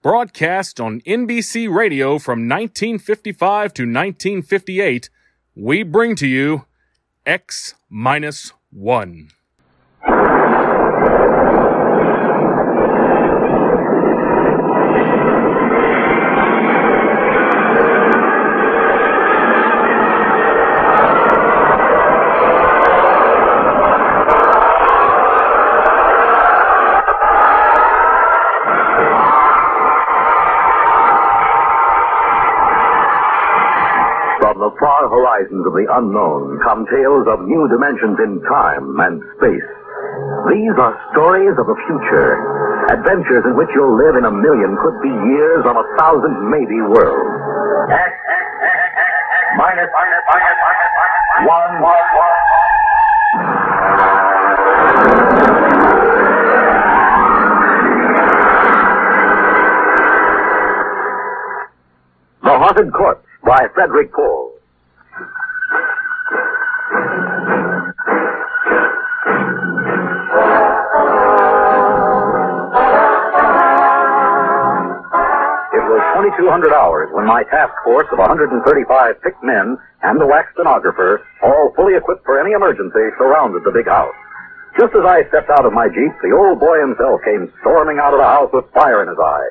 Broadcast on NBC Radio from 1955 to 1958, we bring to you X minus 1. Horizons of the unknown come tales of new dimensions in time and space. These are stories of the future, adventures in which you'll live in a million, could be years on a thousand, maybe worlds. Minus, minus, minus, minus, minus, One, one, one. The Haunted Corpse by Frederik Pohl. 2200 hours when my task force of 135 picked men and the WAC stenographer, all fully equipped for any emergency, surrounded the big house. Just as I stepped out of my jeep, the old boy himself came storming out of the house with fire in his eye.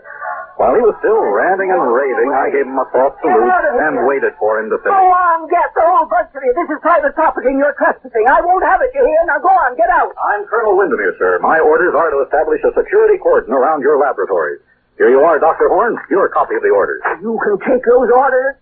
While he was still ranting and raving, I gave him a soft salute and waited for him to finish. Go on, get the whole bunch of you. This is private property and you're trespassing. I won't have it, you hear? Now go on, get out. I'm Colonel Windermere, sir. My orders are to establish a security cordon around your laboratories. Here you are, Dr. Horn. Your copy of the orders. You can take those orders.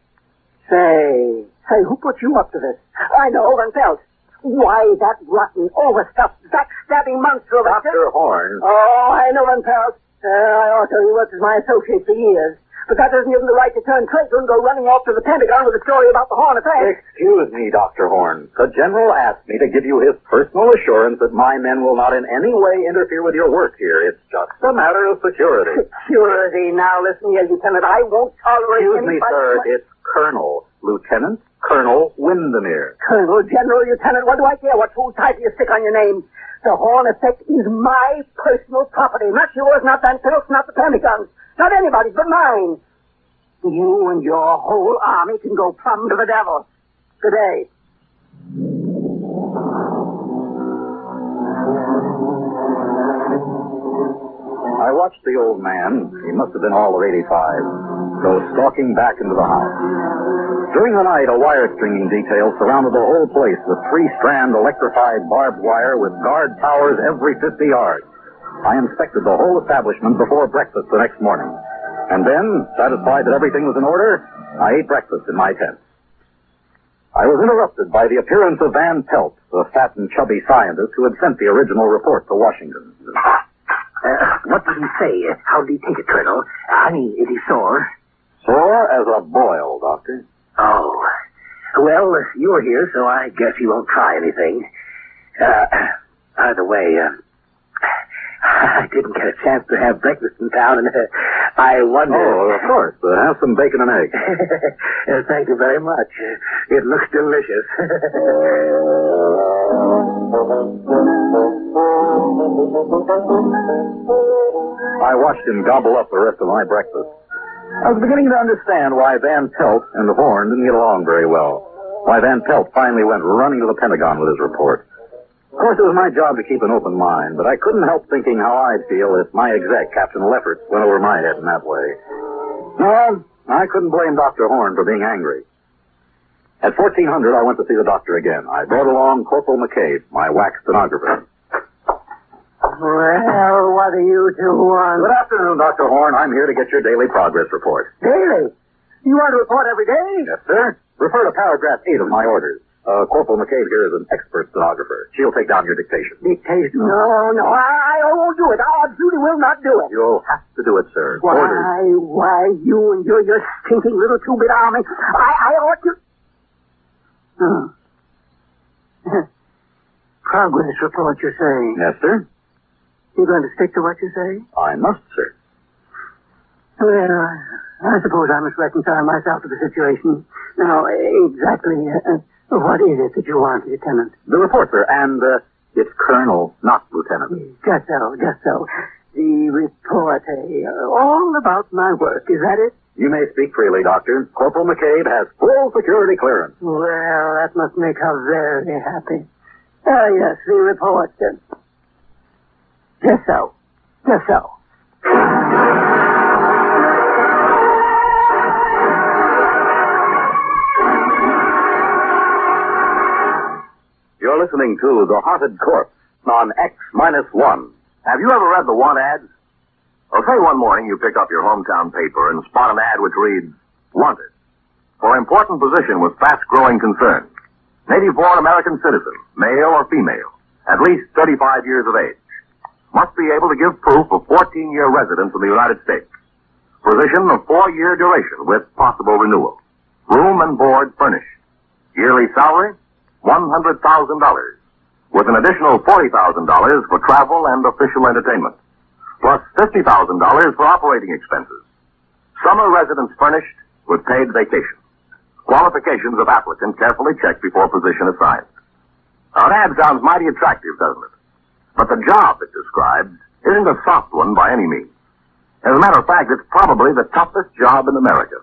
Say, say, who put you up to this? I know, Van Pelt. Why, that rotten, overstuffed, backstabbing monster of a... Dr. Horn. Oh, I know, Van Pelt. Uh, I also he worked as my associate for years. But that doesn't give him the right to turn traitor and go running off to the Pentagon with a story about the Horn affair. Excuse me, Dr. Horn. The General asked me to give you his personal assurance that my men will not in any way interfere with your work here. It's just a matter of security. Security. Now listen here, Lieutenant. I won't tolerate Excuse me, anybody... sir. It's Colonel, Lieutenant Colonel Windermere. Colonel, General, Lieutenant, what do I care what full title you stick on your name? The Horn effect is my personal property, not yours, not Van Pelt's, not the Pentagon's, not anybody's but mine. You and your whole army can go plumb to the devil. Good day. I watched the old man, he must have been all of 85, go stalking back into the house. During the night, a wire stringing detail surrounded the whole place with three-strand electrified barbed wire with guard towers every 50 yards. I inspected the whole establishment before breakfast the next morning. And then, satisfied that everything was in order, I ate breakfast in my tent. I was interrupted by the appearance of Van Pelt, the fat and chubby scientist who had sent the original report to Washington. Uh, what did he say? How did he take it, Colonel? I mean, is he sore? Sore as a boil, Doctor. Oh. Well, uh, you're here, so I guess he won't try anything. Uh, by the way, uh, I didn't get a chance to have breakfast in town, and uh, I wonder... Oh, of course. Uh, have some bacon and eggs. Uh, Thank you very much. It looks delicious. I watched him gobble up the rest of my breakfast. I was beginning to understand why Van Pelt and the Horn didn't get along very well. Why Van Pelt finally went running to the Pentagon with his report. Of course, it was my job to keep an open mind, but I couldn't help thinking how I'd feel if my exec, Captain Lefferts, went over my head in that way. No, I couldn't blame Dr. Horn for being angry. At 1400, I went to see the doctor again. I brought along Corporal McCabe, my WAC stenographer. Well, what do you two want? Good afternoon, Dr. Horn. I'm here to get your daily progress report. Daily. You want to report every day? Yes, sir. Refer to paragraph 8 of my orders. Uh, Corporal McCabe here is an expert stenographer. She'll take down your dictation. Dictation? No, no, I, I won't do it. Our duty will not do it. You'll have to do it, sir. Why, Orders. why, you and your, your stinking little two-bit army. I, I ought to... Progress report, you're saying? Yes, sir. You're going to stick to what you say? I must, sir. Well, I suppose I must reconcile myself to the situation. Now, exactly uh, what is it that you want, Lieutenant? The report, sir, and uh, it's Colonel, not Lieutenant. Just so, just so. The report, eh? all about my work, is that it? You may speak freely, Doctor. Corporal McCabe has full security clearance. Well, that must make her very happy. Ah, yes, the report. Just so. Just so. Listening to The Haunted Corpse on X minus one. Have you ever read the want ads? Say one morning you pick up your hometown paper and spot an ad which reads, Wanted. For important position with fast-growing concern. Native-born American citizen, male or female, at least 35 years of age. Must be able to give proof of 14-year residence in the United States. Position of four-year duration with possible renewal. Room and board furnished. Yearly salary, $100,000. With an additional $40,000 for travel and official entertainment. Plus $50,000 for operating expenses. Summer residence furnished with paid vacation. Qualifications of applicant carefully checked before position assigned. Now, an ad sounds mighty attractive, doesn't it? But the job it describes isn't a soft one by any means. As a matter of fact, it's probably the toughest job in America.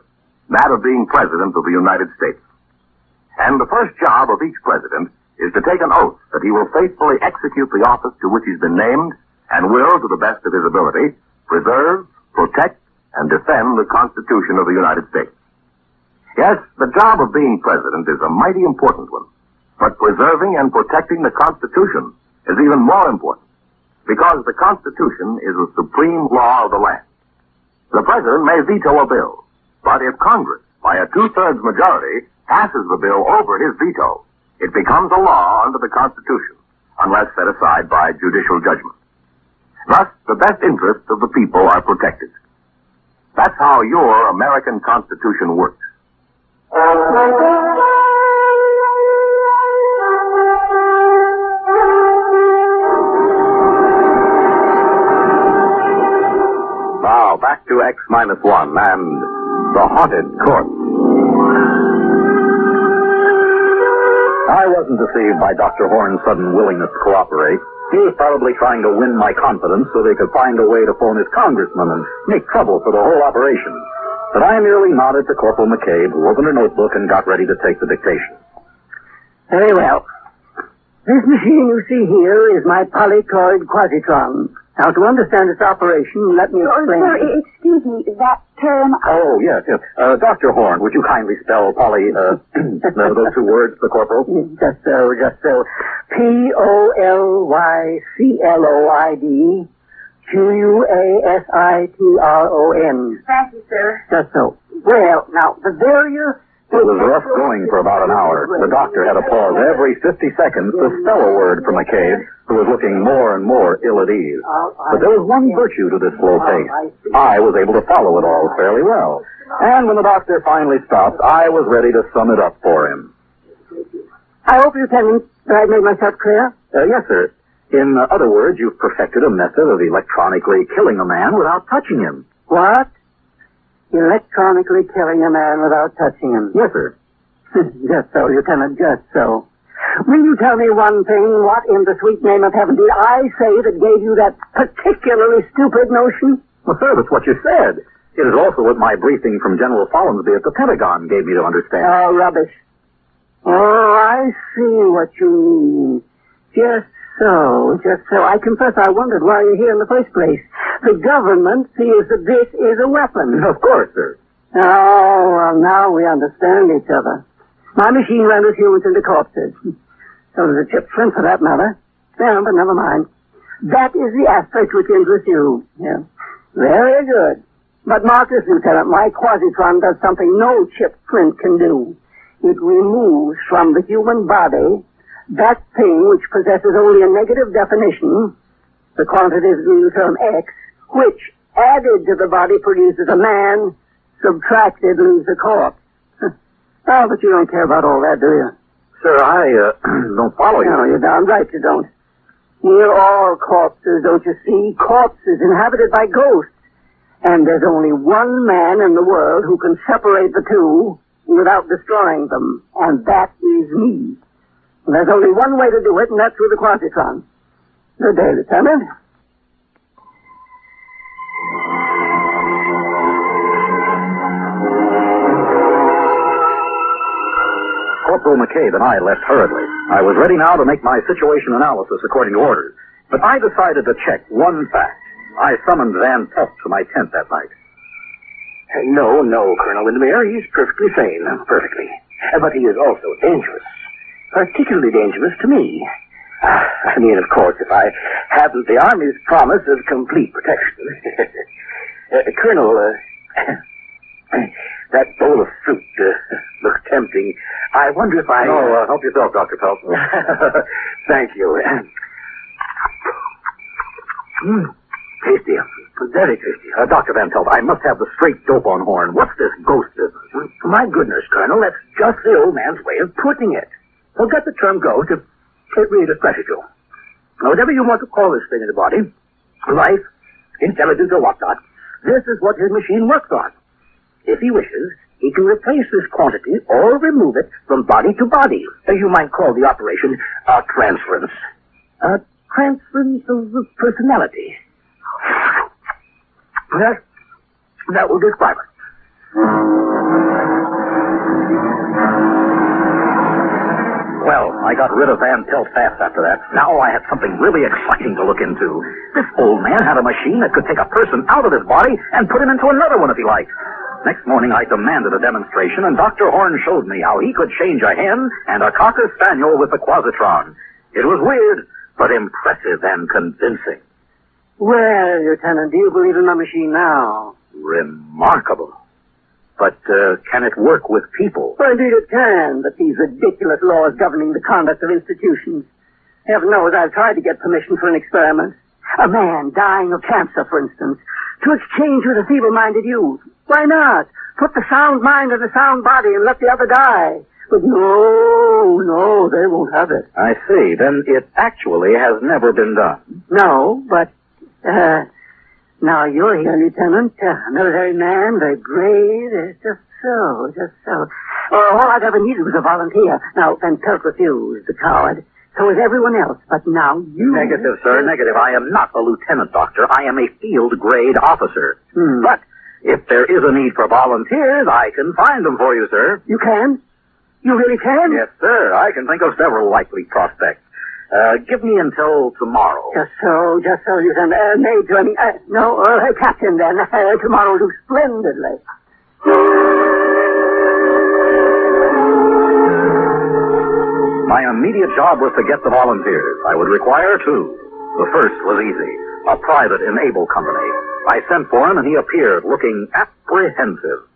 That of being President of the United States. And the first job of each president is to take an oath that he will faithfully execute the office to which he's been named and will, to the best of his ability, preserve, protect, and defend the Constitution of the United States. Yes, the job of being president is a mighty important one. But preserving and protecting the Constitution is even more important because the Constitution is the supreme law of the land. The president may veto a bill, but if Congress, by a two-thirds majority, passes the bill over his veto, it becomes a law under the Constitution, unless set aside by judicial judgment. Thus, the best interests of the people are protected. That's how your American Constitution works. Now, back to X minus one and The Haunted Corpse. I wasn't deceived by Dr. Horn's sudden willingness to cooperate. He was probably trying to win my confidence so they could find a way to phone his congressman and make trouble for the whole operation. But I merely nodded to Corporal McCabe, who opened a notebook and got ready to take the dictation. Very well. This machine you see here is my polycloid quasitron. Now, to understand its operation, let me Oh, explain. sir, excuse me, that term. Oh, yes, yes. Uh, Dr. Horn, would you kindly spell poly, uh, those two words, the corporal? Just so, just so. P-O-L-Y-C-L-O-I-D Q-U-A-S-I-T-R-O-N. Thank you, sir. Just so. Well, now, the various... It was rough going for about an hour. The doctor had to pause every 50 seconds to spell a word for McCabe, who was looking more and more ill at ease. But there was one virtue to this slow pace. I was able to follow it all fairly well. And when the doctor finally stopped, I was ready to sum it up for him. I hope, you Lieutenant, that I've made myself clear. Uh, yes, sir. In uh, other words, you've perfected a method of electronically killing a man without touching him. What? Electronically killing a man without touching him. Yes, sir. just so, Lieutenant, just so. Will you tell me one thing? What in the sweet name of heaven did I say that gave you that particularly stupid notion? Well, sir, that's what you said. It is also what my briefing from General Follansby at the Pentagon gave me to understand. Oh, rubbish. Oh, I see what you mean. Just so, just so. I confess I wondered why you're here in the first place. The government sees that this is a weapon. of course, sir. Oh, well, now we understand each other. My machine renders humans into corpses. So does a chip flint, for that matter. Yeah, but never mind. That is the aspect which interests you. Yeah. Very good. But mark this, Lieutenant. My quasitron does something no chip flint can do. it removes from the human body that thing which possesses only a negative definition, the quantitative term X, which added to the body produces a man, subtracted leaves a corpse. oh, but you don't care about all that, do you? Sir, I uh, don't follow you. No, you're darn right you don't. We're all corpses, don't you see? Corpses inhabited by ghosts. And there's only one man in the world who can separate the two without destroying them, and that is me. And there's only one way to do it, and that's through the quantitron. Good day, Lieutenant. Corporal McCabe and I left hurriedly. I was ready now to make my situation analysis according to orders. But I decided to check one fact. I summoned Van Pelt to my tent that night. No, no, Colonel Windermere. He's perfectly sane. Perfectly. But he is also dangerous. Particularly dangerous to me. I mean, of course, if I hadn't the Army's promise of complete protection. uh, Colonel, uh, that bowl of fruit uh, looks tempting. I wonder if I... No, uh, help yourself, Dr. Pelt. Thank you. Mm, tasty. Very tasty. Uh, Dr. Van Pelt, I must have the straight dope on horn. What's this ghost business? My goodness, Colonel, that's just the old man's way of putting it. Forget the term ghost. It, really distresses you. Now, whatever you want to call this thing in the body, life, intelligence, or whatnot, this is what his machine works on. If he wishes, he can replace this quantity or remove it from body to body. As you might call the operation a transference. A transference of personality. That, that will describe it. I got rid of Van Pelt fast after that. Now I had something really exciting to look into. This old man had a machine that could take a person out of his body and put him into another one if he liked. Next morning I demanded a demonstration, and Dr. Horn showed me how he could change a hen and a cocker spaniel with the quasitron. It was weird, but impressive and convincing. Well, Lieutenant, do you believe in my machine now? Remarkable. But uh, can it work with people? Well, indeed it can, but these ridiculous laws governing the conduct of institutions. Heaven knows I've tried to get permission for an experiment. A man dying of cancer, for instance, to exchange with a feeble-minded youth. Why not? Put the sound mind in the sound body and let the other die. But no, no, they won't have it. I see. Then it actually has never been done. No, but, uh, now you're here, Lieutenant. Uh, military man, very brave. Uh, just so, just so. Uh, all I've ever needed was a volunteer. Now, Van Pelt refused, the coward. So is everyone else. But now you... Negative, sir. Negative. I am not a lieutenant doctor. I am a field grade officer. Hmm. But if there is a need for volunteers, I can find them for you, sir. You can? You really can? Yes, sir. I can think of several likely prospects. Uh, give me until tomorrow. Just so, just so, Lieutenant. Uh, Major, I mean, uh, no, uh, Captain then. Uh, tomorrow will do splendidly. My immediate job was to get the volunteers. I would require two. The first was easy. A private in Able Company. I sent for him and he appeared looking apprehensive.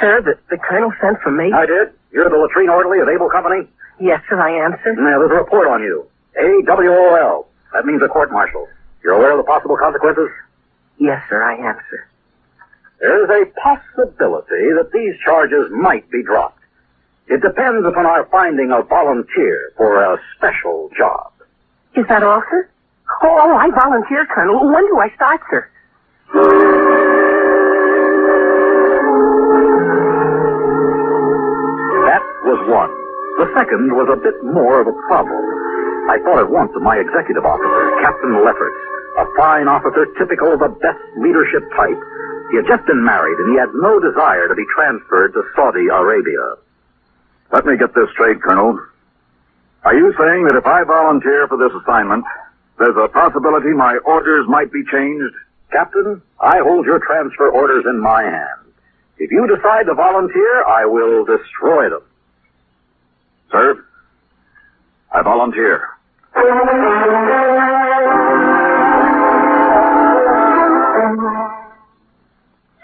Sir, the, the colonel sent for me. I did. You're the latrine orderly of Able Company? Yes, sir, I am, sir. Now, there's a report on you. A-W-O-L. That means a court martial. You're aware of the possible consequences? Yes, sir, I am, sir. There's a possibility that these charges might be dropped. It depends upon our finding a volunteer for a special job. Is that all, sir? Oh, oh, I volunteer, Colonel. When do I start, sir? That was one. The second was a bit more of a problem. I thought at once of my executive officer, Captain Lefferts, a fine officer typical of the best leadership type. He had just been married and he had no desire to be transferred to Saudi Arabia. Let me get this straight, Colonel. Are you saying that if I volunteer for this assignment, there's a possibility my orders might be changed? Captain, I hold your transfer orders in my hand. If you decide to volunteer, I will destroy them. Sir, I volunteer.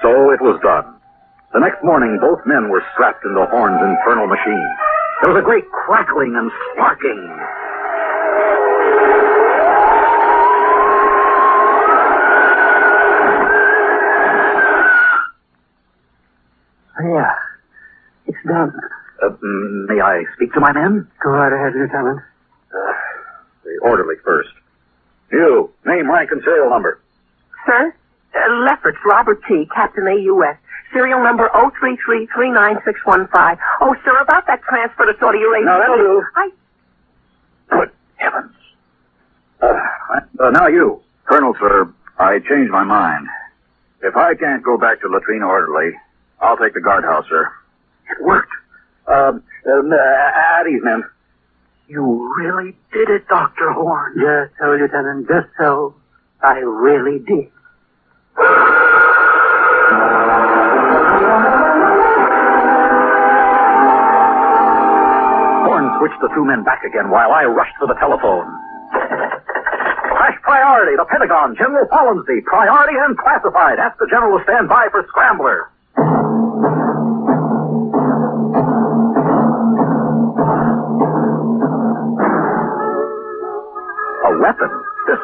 So it was done. The next morning, both men were strapped into Horn's infernal machine. There was a great crackling and sparking. Oh, yeah. It's done. Uh, mm, may I speak to my men? Go right ahead, Lieutenant. Uh, the orderly first. You, name, rank, and serial number. Sir? Uh, Lefferts, Robert T., Captain AUS. Serial number 033396115. Oh, sir, about that transfer to Saudi Arabia. No, that'll do. I... Good heavens. Uh, uh, now you. Colonel, sir, I changed my mind. If I can't go back to latrine orderly, I'll take the guardhouse, sir. It worked. Um, um uh, at ease, men. You really did it, Dr. Horn. Just so, Lieutenant, just so. I really did. Horn switched the two men back again while I rushed for the telephone. Flash priority, the Pentagon, General Follansby, priority and classified. Ask the general to stand by for Scrambler.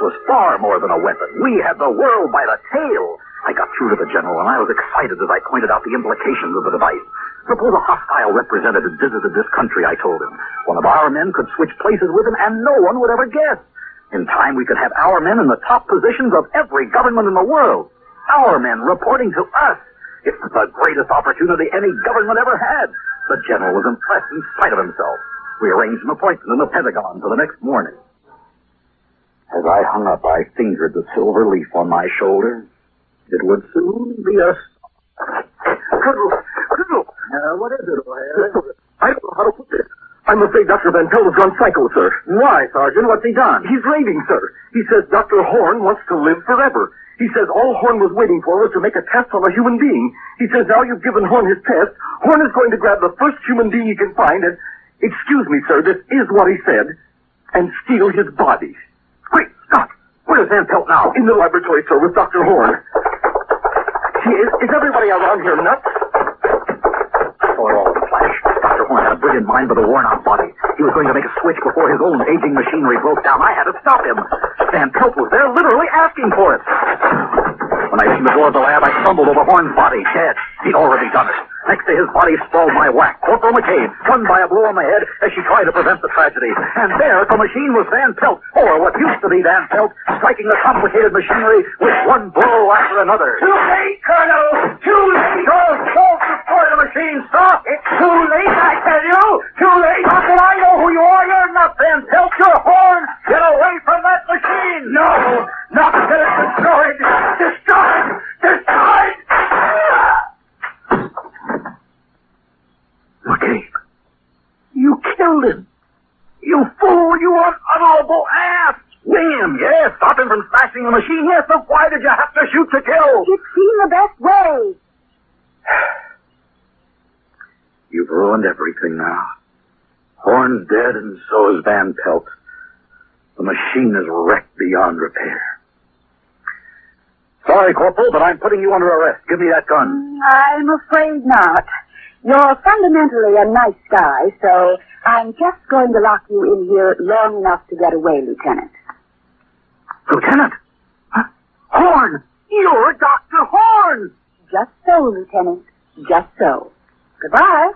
Was far more than a weapon. We had the world by the tail. I got through to the general, and I was excited as I pointed out the implications of the device. Suppose a hostile representative visited this country, I told him. One of our men could switch places with him, and no one would ever guess. In time, we could have our men in the top positions of every government in the world. Our men reporting to us. It's the greatest opportunity any government ever had. The general was impressed in spite of himself. We arranged an appointment in the Pentagon for the next morning. As I hung up, I fingered the silver leaf on my shoulder. It would soon be a... Colonel, Colonel, Uh, what is it, O'Hare? I don't know how to put this. I'm afraid Dr. Van Pelt has gone psycho, sir. Why, Sergeant? What's he done? He's raving, sir. He says Dr. Horn wants to live forever. He says all Horn was waiting for was to make a test on a human being. He says now you've given Horn his test, Horn is going to grab the first human being he can find and, excuse me, sir, this is what he said, and steal his body. Where's Van Pelt now? In the laboratory, sir, with Dr. Horn. Gee, is, is everybody around here nuts? Oh, saw it all in a flash. Dr. Horn had a brilliant mind but a worn-out body. He was going to make a switch before his own aging machinery broke down. I had to stop him. Van Pelt was there literally asking for it. When I reached the door of the lab, I stumbled over Horn's body, dead. He'd already done it. Next to his body sprawled my WAC, Corporal McCabe, stunned by a blow on the head as she tried to prevent the tragedy. And there, the machine was Van Pelt, or what used to be Van Pelt, striking the complicated machinery with one blow after another. Too late, Colonel! Too late! Don't, don't destroy the machine! Stop! It's too late, I tell you! Too late! How can I know who you are? You're not Van Pelt, you're Horn! Get away from that machine! No! Not till it's destroyed! Destroyed! Destroyed! McCabe, you killed him. You fool, you unhonorable ass! Wing him, yes. Stop him from smashing the machine, yes. But why did you have to shoot to kill? It seemed the best way. You've ruined everything now. Horn's dead, and so is Van Pelt. The machine is wrecked beyond repair. Sorry, Corporal, but I'm putting you under arrest. Give me that gun. I'm afraid not. You're fundamentally a nice guy, so I'm just going to lock you in here long enough to get away, Lieutenant. Lieutenant? Huh? Horn! You're Dr. Horn! Just so, Lieutenant. Just so. Goodbye.